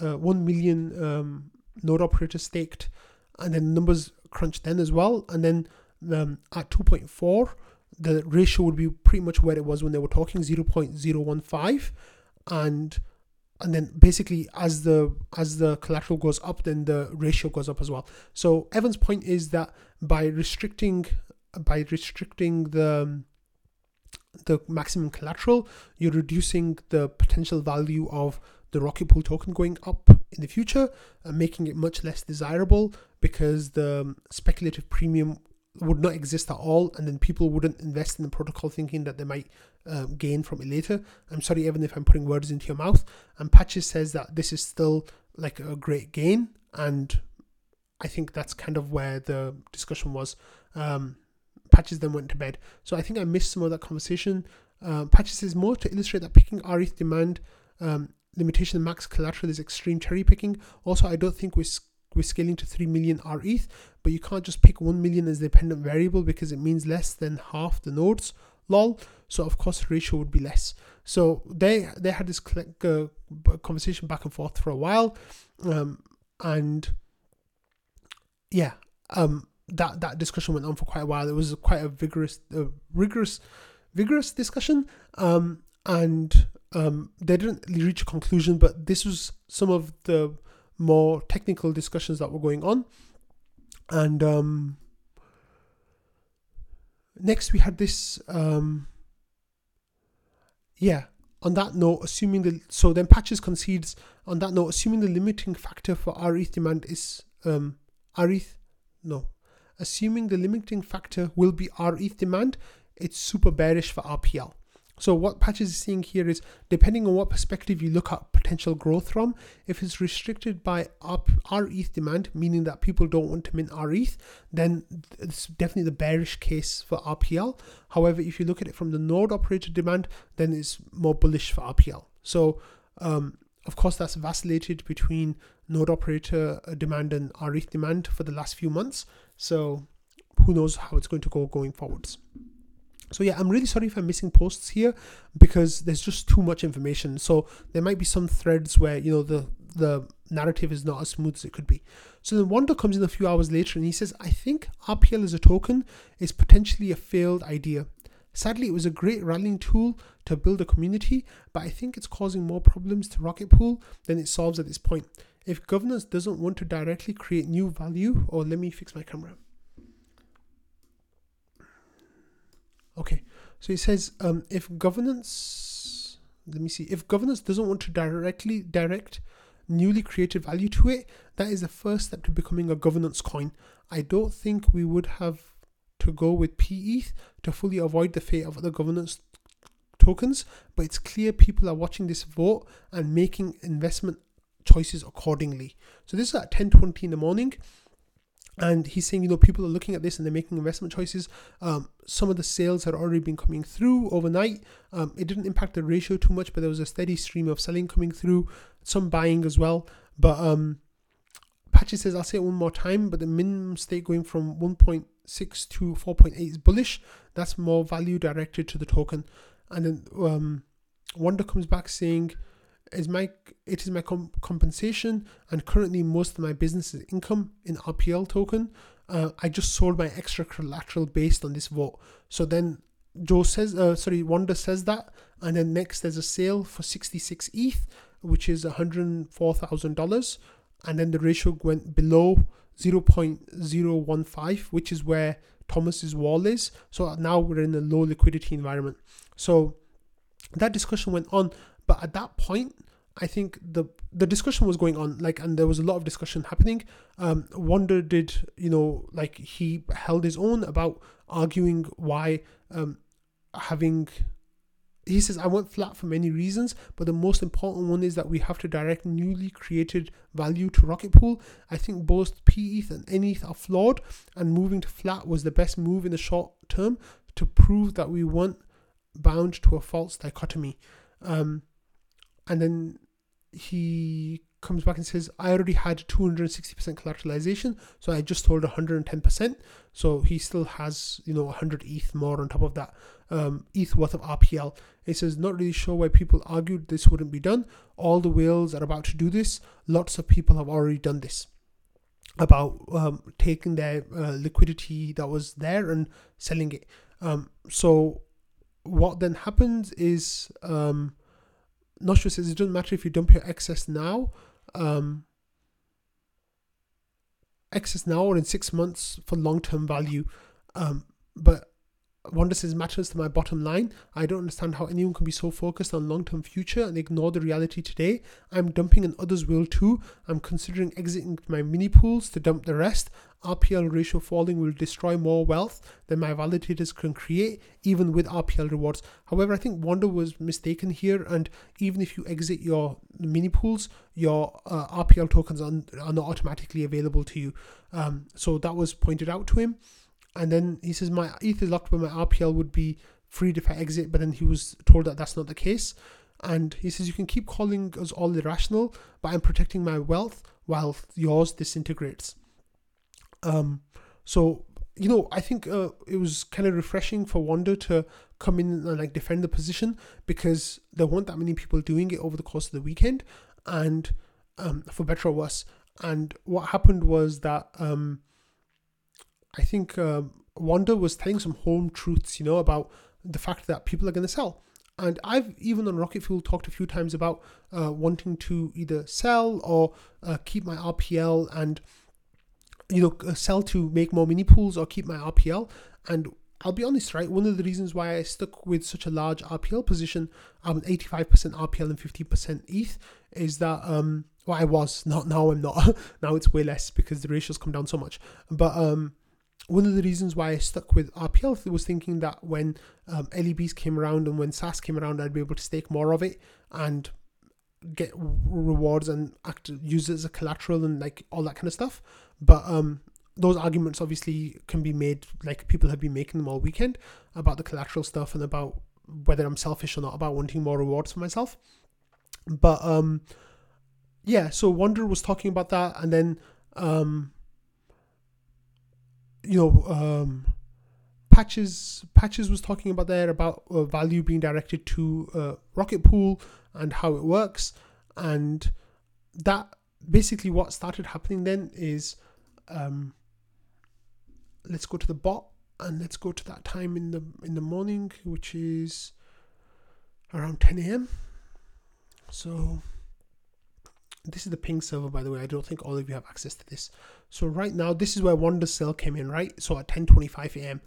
uh, 1 million um, node operators staked and then numbers crunched then as well and then um, at 2.4 the ratio would be pretty much where it was when they were talking 0.015 and and then basically as the as the collateral goes up then the ratio goes up as well. So evan's point is that by restricting by restricting the the maximum collateral, you're reducing the potential value of the rocket pool token going up in the future, and making it much less desirable because the speculative premium would not exist at all, and then people wouldn't invest in the protocol thinking that they might uh, gain from it later. I'm sorry, even if I'm putting words into your mouth. And Patches says that this is still like a great gain, and I think that's kind of where the discussion was. Um, Patches then went to bed. So I think I missed some of that conversation. Um, Patches says more to illustrate that picking RETH demand um, limitation max collateral is extreme cherry picking. Also, I don't think we're, we're scaling to 3 million RETH, but you can't just pick 1 million as the dependent variable because it means less than half the nodes. Lol. So of course ratio would be less. So they they had this uh, conversation back and forth for a while, um, and yeah, um, that that discussion went on for quite a while. It was quite a vigorous, uh, rigorous, vigorous discussion, um, and um, they didn't reach a conclusion. But this was some of the more technical discussions that were going on, and um, next we had this. Um, yeah, on that note, assuming the so then patches concedes on that note, assuming the limiting factor for RETH demand is um RETH no. Assuming the limiting factor will be RETH demand, it's super bearish for RPL. So what Patches is seeing here is depending on what perspective you look at potential growth from, if it's restricted by RETH demand, meaning that people don't want to mint RETH, then it's definitely the bearish case for RPL. However, if you look at it from the node operator demand, then it's more bullish for RPL. So um, of course, that's vacillated between node operator demand and RETH demand for the last few months. So who knows how it's going to go going forwards. So yeah, I'm really sorry if I'm missing posts here because there's just too much information. So there might be some threads where you know the the narrative is not as smooth as it could be. So then Wanda comes in a few hours later and he says, I think RPL as a token is potentially a failed idea. Sadly, it was a great rallying tool to build a community, but I think it's causing more problems to Rocket Pool than it solves at this point. If governance doesn't want to directly create new value, or let me fix my camera. Okay, so it says um, if governance, let me see, if governance doesn't want to directly direct newly created value to it, that is the first step to becoming a governance coin. I don't think we would have to go with PETH to fully avoid the fate of other governance tokens, but it's clear people are watching this vote and making investment choices accordingly. So this is at 10:20 in the morning, and he's saying, you know, people are looking at this and they're making investment choices. Um, some of the sales had already been coming through overnight. Um, it didn't impact the ratio too much, but there was a steady stream of selling coming through, some buying as well. But um, Patchy says, I'll say it one more time, but the minimum stake going from 1.6 to 4.8 is bullish. That's more value directed to the token. And then um, Wanda comes back saying, is my it is my com- compensation and currently most of my business is income in RPL token. Uh, I just sold my extra collateral based on this vote. So then Joe says, uh, sorry, Wanda says that, and then next there's a sale for 66 ETH, which is $104,000, and then the ratio went below 0.015, which is where Thomas's wall is. So now we're in a low liquidity environment. So that discussion went on but at that point, I think the the discussion was going on, like, and there was a lot of discussion happening. Um, Wanda did, you know, like he held his own about arguing why um, having. He says, I went flat for many reasons, but the most important one is that we have to direct newly created value to Rocket Pool. I think both PETH and NETH are flawed, and moving to flat was the best move in the short term to prove that we weren't bound to a false dichotomy. Um, and then he comes back and says, I already had 260% collateralization, so I just sold 110%. So he still has, you know, 100 ETH more on top of that um, ETH worth of RPL. He says, not really sure why people argued this wouldn't be done. All the whales are about to do this. Lots of people have already done this about um, taking their uh, liquidity that was there and selling it. Um, so what then happens is um, Knoshua says it doesn't matter if you dump your excess now, um, excess now or in six months for long term value. Um, but Says matters to my bottom line. I don't understand how anyone can be so focused on long term future and ignore the reality today. I'm dumping and others will too. I'm considering exiting my mini pools to dump the rest. RPL ratio falling will destroy more wealth than my validators can create, even with RPL rewards. However, I think Wanda was mistaken here, and even if you exit your mini pools, your uh, RPL tokens are, are not automatically available to you. Um, so that was pointed out to him. And then he says, My ETH is locked, but my RPL would be freed if I exit. But then he was told that that's not the case. And he says, You can keep calling us all irrational, but I'm protecting my wealth while yours disintegrates. Um, so, you know, I think uh, it was kind of refreshing for Wanda to come in and like defend the position because there weren't that many people doing it over the course of the weekend. And um, for better or worse. And what happened was that um, I think um, Wanda was telling some home truths, you know, about the fact that people are going to sell. And I've even on Rocket Fuel talked a few times about uh, wanting to either sell or uh, keep my RPL and, you know, uh, sell to make more mini pools or keep my RPL. And I'll be honest, right? One of the reasons why I stuck with such a large RPL position, I'm 85% RPL and 50% ETH, is that, um, well, I was, not now I'm not. now it's way less because the ratios come down so much. But, um, one of the reasons why I stuck with RPL was thinking that when um, LEBs came around and when SaaS came around, I'd be able to stake more of it and get rewards and act use it as a collateral and like all that kind of stuff. But um, those arguments obviously can be made, like people have been making them all weekend about the collateral stuff and about whether I'm selfish or not about wanting more rewards for myself. But um, yeah, so Wanda was talking about that, and then um, you know, um, patches patches was talking about there about uh, value being directed to uh, Rocket Pool and how it works, and that basically what started happening then is, um, let's go to the bot and let's go to that time in the in the morning, which is around 10 a.m. So this is the ping server, by the way. I don't think all of you have access to this. So right now, this is where Wanda Cell came in, right? So at 10:25 a.m.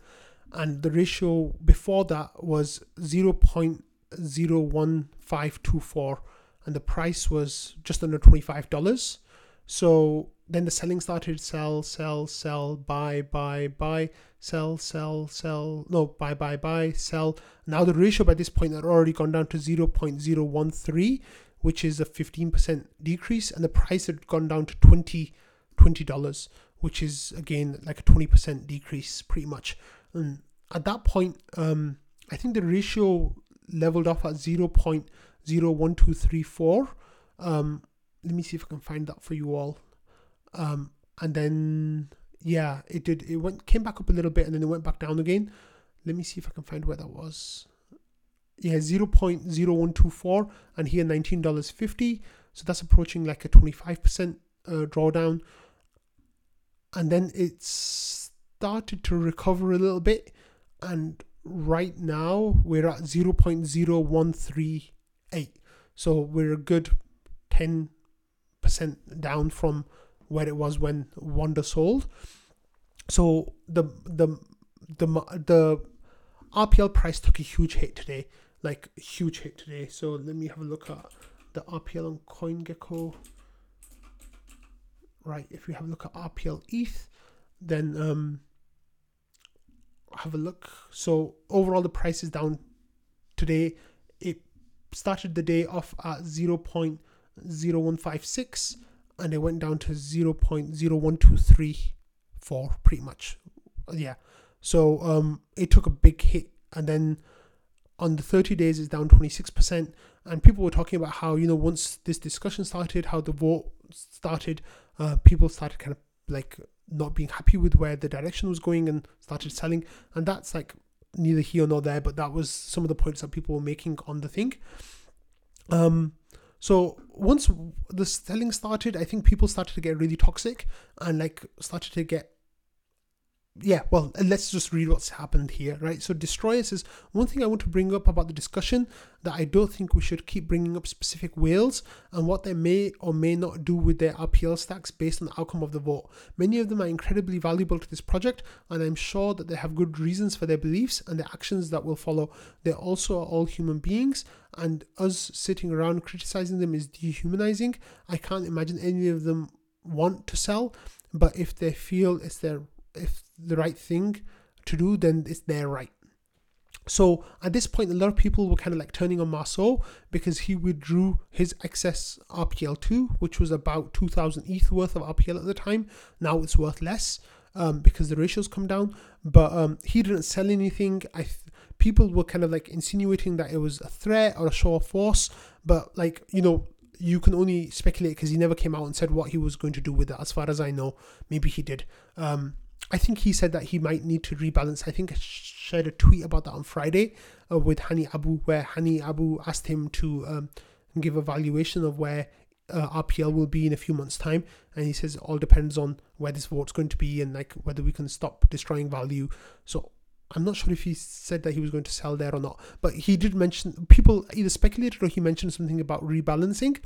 and the ratio before that was 0.01524 and the price was just under $25. So then the selling started sell, sell, sell, buy, buy, buy, sell, sell, sell, no, buy, buy, buy, sell. Now the ratio by this point had already gone down to 0.013 which is a 15% decrease, and the price had gone down to 20 $20, which is again like a 20% decrease pretty much. And at that point, um, I think the ratio leveled off at 0.01234. Um, let me see if I can find that for you all. Um, and then yeah, it did. It went came back up a little bit and then it went back down again. Let me see if I can find where that was yeah 0.0124 and here $19.50 so that's approaching like a 25% uh, drawdown and then it started to recover a little bit and right now we're at 0.0138 so we're a good 10% down from where it was when Wanda sold so the the the the RPL price took a huge hit today like huge hit today. So let me have a look at the RPL on CoinGecko. Right, if we have a look at RPL ETH, then um, have a look. So overall, the price is down today. It started the day off at 0.0156 and it went down to 0.01234 pretty much. Yeah. So um, it took a big hit and then on the 30 days it's down 26% and people were talking about how you know once this discussion started how the vote started uh, people started kind of like not being happy with where the direction was going and started selling. And that's like neither here nor there but that was some of the points that people were making on the thing. Um so once the selling started i think people started to get really toxic and like started to get yeah, well, let's just read what's happened here, right? So, Destroyer says one thing I want to bring up about the discussion that I don't think we should keep bringing up specific whales and what they may or may not do with their RPL stacks based on the outcome of the vote. Many of them are incredibly valuable to this project, and I'm sure that they have good reasons for their beliefs and the actions that will follow. They also are all human beings, and us sitting around criticizing them is dehumanizing. I can't imagine any of them want to sell, but if they feel it's their if the right thing to do, then it's their right. So at this point, a lot of people were kind of like turning on Marceau because he withdrew his excess RPL2, which was about 2,000 ETH worth of RPL at the time. Now it's worth less um, because the ratios come down. But um, he didn't sell anything. I th- people were kind of like insinuating that it was a threat or a show of force. But like you know, you can only speculate because he never came out and said what he was going to do with it. As far as I know, maybe he did. Um, I think he said that he might need to rebalance. I think I shared a tweet about that on Friday uh, with Hani Abu, where Hani Abu asked him to um, give a valuation of where uh, RPL will be in a few months' time, and he says it all depends on where this vote's going to be and like whether we can stop destroying value. So I'm not sure if he said that he was going to sell there or not, but he did mention people either speculated or he mentioned something about rebalancing.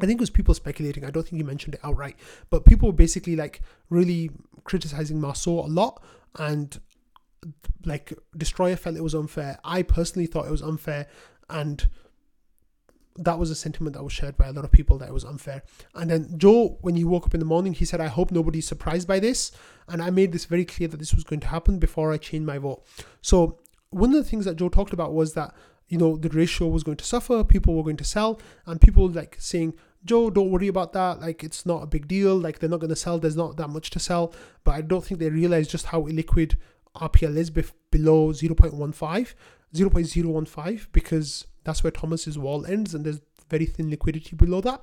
I think it was people speculating. I don't think he mentioned it outright, but people were basically like really criticizing Marceau a lot, and like Destroyer felt it was unfair. I personally thought it was unfair, and that was a sentiment that was shared by a lot of people that it was unfair. And then Joe, when he woke up in the morning, he said, "I hope nobody's surprised by this." And I made this very clear that this was going to happen before I changed my vote. So one of the things that Joe talked about was that you know the ratio was going to suffer, people were going to sell, and people like saying, Joe, don't worry about that. Like, it's not a big deal. Like, they're not going to sell. There's not that much to sell. But I don't think they realize just how illiquid RPL is below 0.15, 0.015, because that's where Thomas's wall ends and there's very thin liquidity below that.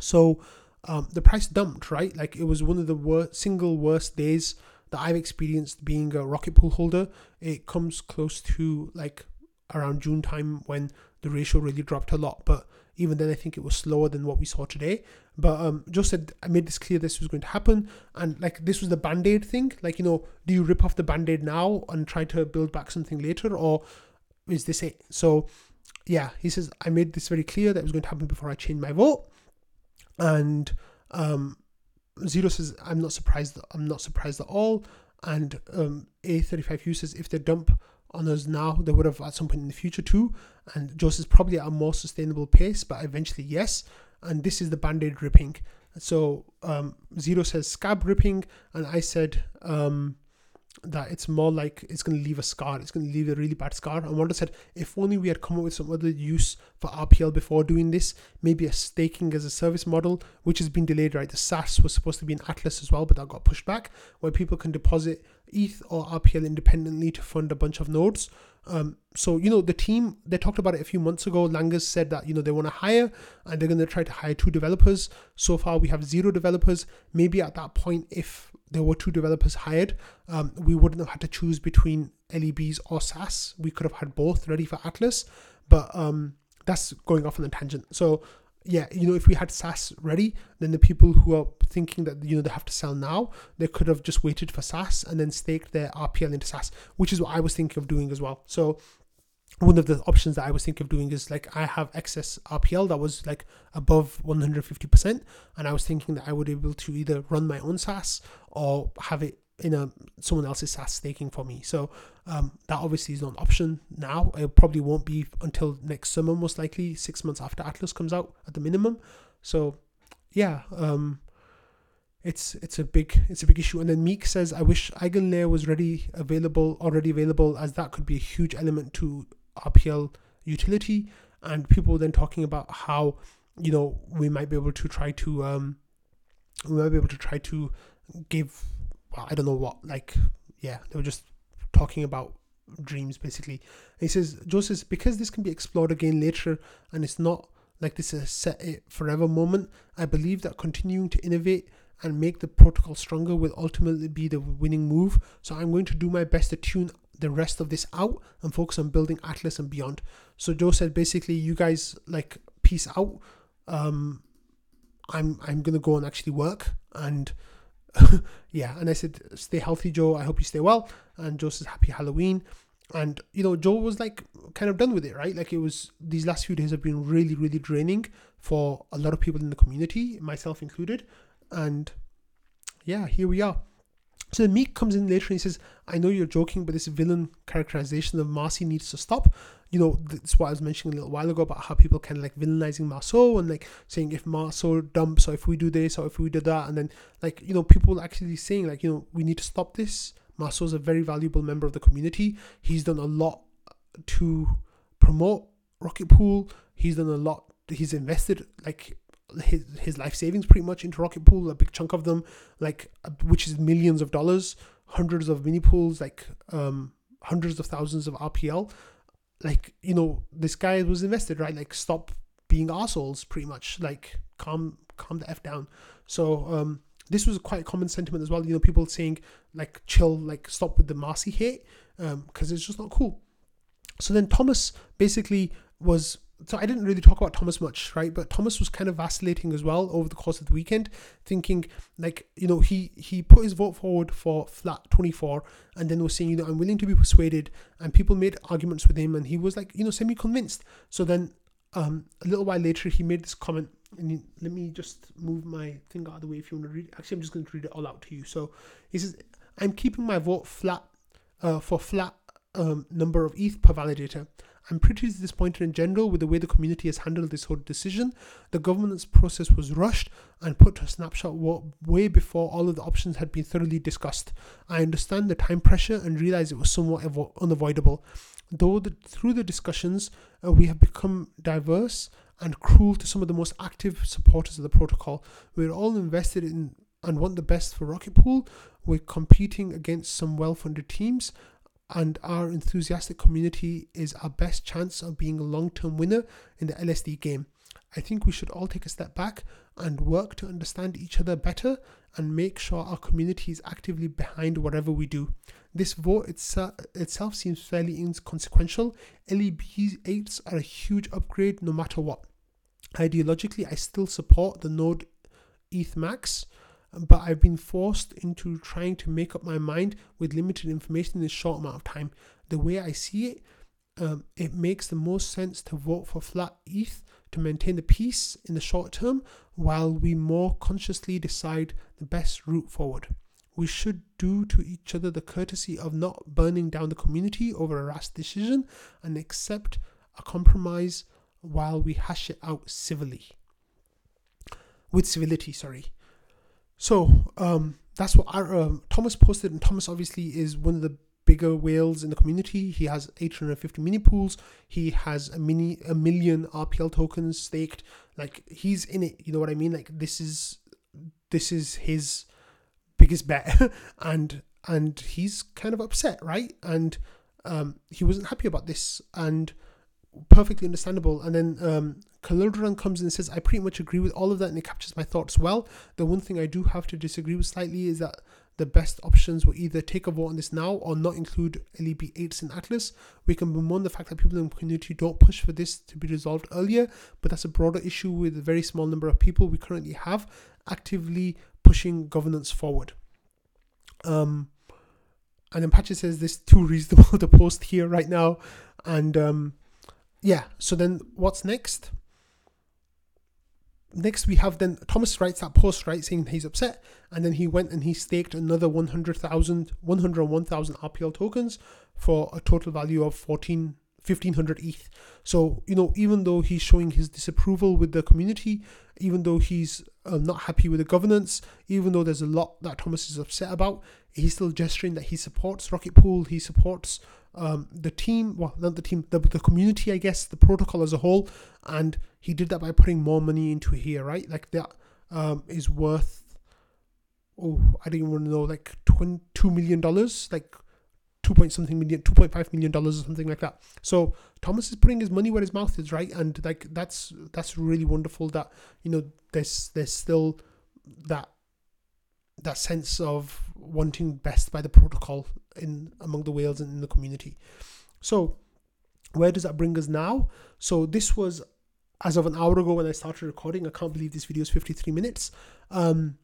So, um, the price dumped, right? Like, it was one of the worst, single worst days that I've experienced being a rocket pool holder. It comes close to like around June time when the ratio really dropped a lot. But even then, I think it was slower than what we saw today. But um, Joe said I made this clear this was going to happen, and like this was the band aid thing. Like you know, do you rip off the band aid now and try to build back something later, or is this it? So yeah, he says I made this very clear that was going to happen before I changed my vote, and um, Zero says I'm not surprised. I'm not surprised at all. And um, A35U says if they dump on us now. They would have at some point in the future too. And Joe is probably at a more sustainable pace, but eventually, yes. And this is the band aid ripping. So um, Zero says scab ripping, and I said um, that it's more like it's going to leave a scar. It's going to leave a really bad scar. And Wanda said, if only we had come up with some other use for RPL before doing this, maybe a staking as a service model, which has been delayed, right? The SaaS was supposed to be in Atlas as well, but that got pushed back, where people can deposit ETH or RPL independently to fund a bunch of nodes. Um, so you know the team they talked about it a few months ago. Langers said that you know they want to hire and they're going to try to hire two developers. So far we have zero developers. Maybe at that point, if there were two developers hired, um, we wouldn't have had to choose between LEBs or SaaS. We could have had both ready for Atlas, but um, that's going off on a tangent. So yeah, you know, if we had SaaS ready, then the people who are thinking that you know they have to sell now, they could have just waited for SaaS and then staked their RPL into SaaS, which is what I was thinking of doing as well. So one of the options that I was thinking of doing is like I have excess RPL that was like above 150%, and I was thinking that I would be able to either run my own SaaS or have it in a someone else's SaaS staking for me. So um, that obviously is not an option now. It probably won't be until next summer, most likely six months after Atlas comes out at the minimum. So yeah, um, it's it's a big it's a big issue. And then Meek says, I wish Eigenlayer was ready available already available as that could be a huge element to RPL utility. And people then talking about how you know we might be able to try to um, we might be able to try to give I don't know what like yeah they were just talking about dreams basically. And he says Joseph because this can be explored again later and it's not like this is a set it forever moment. I believe that continuing to innovate and make the protocol stronger will ultimately be the winning move. So I'm going to do my best to tune the rest of this out and focus on building Atlas and beyond. So Joe said basically you guys like peace out. Um I'm I'm gonna go and actually work and yeah, and I said, stay healthy, Joe. I hope you stay well. And Joe says, happy Halloween. And you know, Joe was like kind of done with it, right? Like it was these last few days have been really, really draining for a lot of people in the community, myself included. And yeah, here we are. So the Meek comes in later and he says, I know you're joking, but this villain characterization of Marcy needs to stop. You know, that's what I was mentioning a little while ago about how people kind of like villainizing Marceau and like saying if Marceau dumps or if we do this or if we do that. And then like, you know, people actually saying like, you know, we need to stop this. Marceau's a very valuable member of the community. He's done a lot to promote Rocket Pool. He's done a lot. He's invested like his his life savings pretty much into Rocket Pool, a big chunk of them, like which is millions of dollars, hundreds of mini pools, like um hundreds of thousands of RPL. Like you know, this guy was invested, right? Like stop being assholes, pretty much. Like calm calm the f down. So um this was quite a common sentiment as well. You know, people saying like chill, like stop with the Marcy hate, um, because it's just not cool. So then Thomas basically was so I didn't really talk about Thomas much, right? But Thomas was kind of vacillating as well over the course of the weekend, thinking like, you know, he he put his vote forward for flat 24 and then was saying, you know, I'm willing to be persuaded. And people made arguments with him and he was like, you know, semi convinced. So then um, a little while later, he made this comment. And he, let me just move my thing out of the way if you want to read it. Actually, I'm just going to read it all out to you. So he says, I'm keeping my vote flat uh, for flat um, number of ETH per validator. I'm pretty disappointed in general with the way the community has handled this whole decision. The governance process was rushed and put to a snapshot way before all of the options had been thoroughly discussed. I understand the time pressure and realize it was somewhat avo- unavoidable. Though the, through the discussions, uh, we have become diverse and cruel to some of the most active supporters of the protocol. We're all invested in and want the best for Rocket Pool. We're competing against some well funded teams and our enthusiastic community is our best chance of being a long term winner in the LSD game. I think we should all take a step back and work to understand each other better and make sure our community is actively behind whatever we do. This vote itself, itself seems fairly inconsequential. LEB 8s are a huge upgrade no matter what. Ideologically, I still support the Node ETH Max but I've been forced into trying to make up my mind with limited information in a short amount of time. The way I see it, um, it makes the most sense to vote for flat ETH to maintain the peace in the short term while we more consciously decide the best route forward. We should do to each other the courtesy of not burning down the community over a rash decision and accept a compromise while we hash it out civilly. With civility, sorry. So um, that's what our, um, Thomas posted, and Thomas obviously is one of the bigger whales in the community. He has 850 mini pools. He has a mini a million RPL tokens staked. Like he's in it. You know what I mean? Like this is this is his biggest bet, and and he's kind of upset, right? And um, he wasn't happy about this, and perfectly understandable. And then um, Kaludran comes in and says, I pretty much agree with all of that and it captures my thoughts well. The one thing I do have to disagree with slightly is that the best options were either take a vote on this now or not include LEB 8s in Atlas. We can bemoan the fact that people in the community don't push for this to be resolved earlier, but that's a broader issue with a very small number of people we currently have actively pushing governance forward. Um, and then Patches says this too reasonable to post here right now. And um, yeah, so then what's next? Next, we have then Thomas writes that post, right, saying he's upset, and then he went and he staked another 100,000, 101,000 RPL tokens for a total value of 14, 1500 ETH. So, you know, even though he's showing his disapproval with the community, even though he's uh, not happy with the governance, even though there's a lot that Thomas is upset about, he's still gesturing that he supports Rocket Pool, he supports um, the team, well, not the team, the, the community, I guess, the protocol as a whole. And he did that by putting more money into here, right? Like that um, is worth, oh, I don't even know, like $2 million, like 2 point something million, 2.5 million dollars or something like that. So Thomas is putting his money where his mouth is, right? And like that's that's really wonderful that you know there's there's still that that sense of wanting best by the protocol in among the whales and in the community. So, where does that bring us now? So, this was as of an hour ago when I started recording. I can't believe this video is 53 minutes. Um,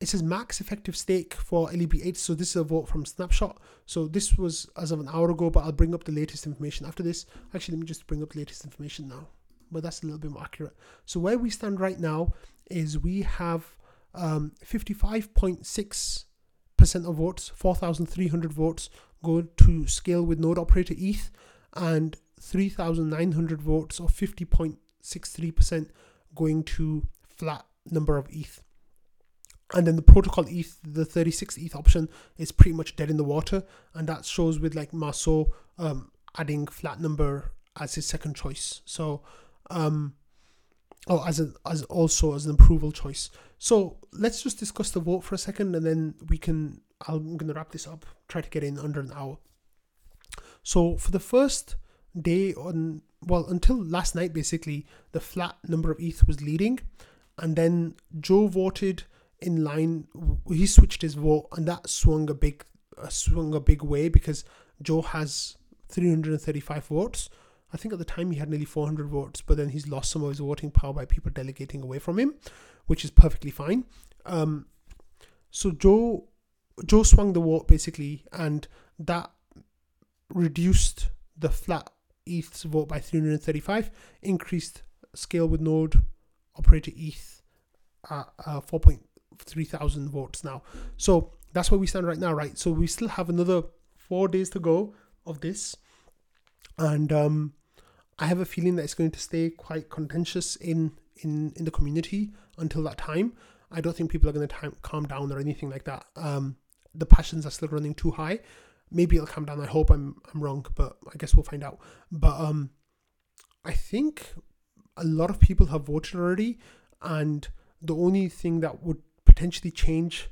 it says max effective stake for LEB8. So this is a vote from Snapshot. So this was as of an hour ago, but I'll bring up the latest information after this. Actually, let me just bring up the latest information now. But that's a little bit more accurate. So where we stand right now is we have um, 55.6 percent of votes, 4,300 votes go to scale with node operator ETH, and 3,900 votes or 50.63% going to flat number of ETH. And then the protocol ETH, the 36 ETH option is pretty much dead in the water, and that shows with like Marceau um, adding flat number as his second choice. So, um, oh, as a, as also as an approval choice. So let's just discuss the vote for a second, and then we can. I'm gonna wrap this up. Try to get in under an hour. So for the first day on, well, until last night, basically the flat number of ETH was leading, and then Joe voted in line. He switched his vote, and that swung a big, uh, swung a big way because Joe has 335 votes. I think at the time he had nearly 400 votes, but then he's lost some of his voting power by people delegating away from him, which is perfectly fine. Um, so Joe Joe swung the vote basically, and that reduced the flat ETH's vote by 335, increased scale with node operator ETH at uh, 4.3 thousand votes now. So that's where we stand right now, right? So we still have another four days to go of this, and um, I have a feeling that it's going to stay quite contentious in in in the community until that time. I don't think people are going to calm down or anything like that. Um, the passions are still running too high. Maybe it'll calm down. I hope I'm I'm wrong, but I guess we'll find out. But um, I think a lot of people have voted already, and the only thing that would potentially change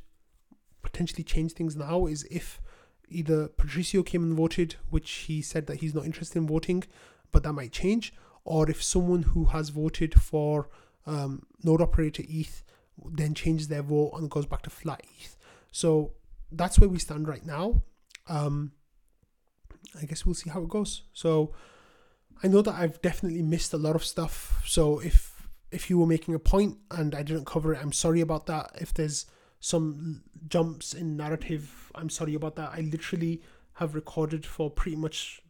potentially change things now is if either Patricio came and voted, which he said that he's not interested in voting, but that might change, or if someone who has voted for um, node operator ETH then changes their vote and goes back to flat ETH. So that's where we stand right now. Um, I guess we'll see how it goes. So I know that I've definitely missed a lot of stuff. So if if you were making a point and I didn't cover it, I'm sorry about that. If there's some jumps in narrative, I'm sorry about that. I literally have recorded for pretty much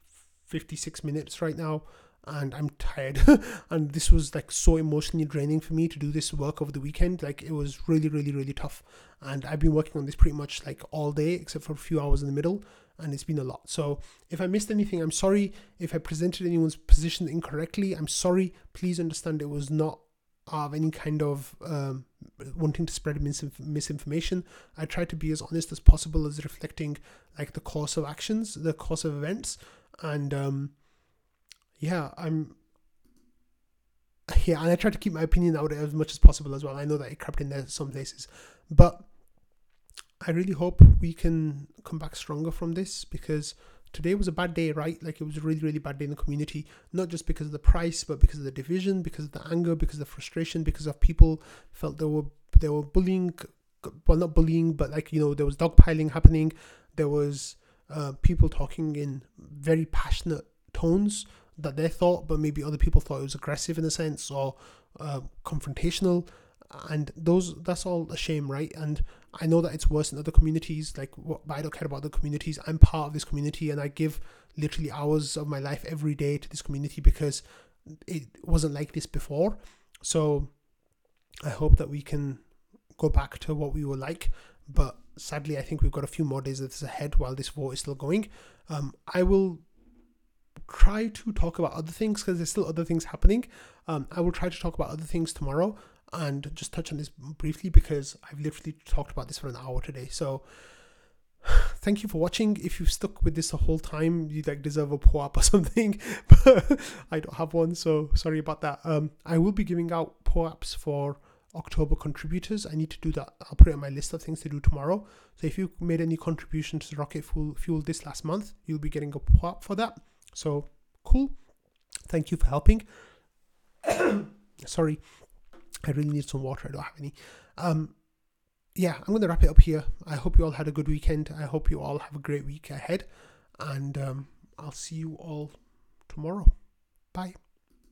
56 minutes right now and I'm tired. and this was like so emotionally draining for me to do this work over the weekend. Like it was really, really, really tough. And I've been working on this pretty much like all day, except for a few hours in the middle. And it's been a lot. So if I missed anything, I'm sorry. If I presented anyone's position incorrectly, I'm sorry. Please understand it was not of any kind of um, wanting to spread misinf- misinformation. I try to be as honest as possible as reflecting like the course of actions, the course of events, and um, yeah, I'm yeah, and I try to keep my opinion out as much as possible as well. I know that it crept in there some places, but I really hope we can come back stronger from this because today was a bad day, right? Like it was a really, really bad day in the community, not just because of the price, but because of the division, because of the anger, because of the frustration, because of people felt they were they were bullying, well, not bullying, but like you know there was dogpiling happening. There was uh, people talking in very passionate tones that they thought, but maybe other people thought it was aggressive in a sense or uh, confrontational. And those that's all a shame, right? And I know that it's worse in other communities. Like, I don't care about the communities. I'm part of this community, and I give literally hours of my life every day to this community because it wasn't like this before. So I hope that we can go back to what we were like. But sadly, I think we've got a few more days of this ahead while this war is still going. Um, I will try to talk about other things because there's still other things happening. Um, I will try to talk about other things tomorrow and just touch on this briefly because I've literally talked about this for an hour today. So thank you for watching. If you've stuck with this the whole time, you like deserve a POAP or something. But I don't have one, so sorry about that. Um, I will be giving out POAPs for October contributors. I need to do that. I'll put it on my list of things to do tomorrow. So if you made any contribution to Rocket Fuel, Fuel this last month, you'll be getting a POAP for that. So cool. Thank you for helping. Sorry, I really need some water. I don't have any. Um, yeah, I'm going to wrap it up here. I hope you all had a good weekend. I hope you all have a great week ahead. And um, I'll see you all tomorrow. Bye.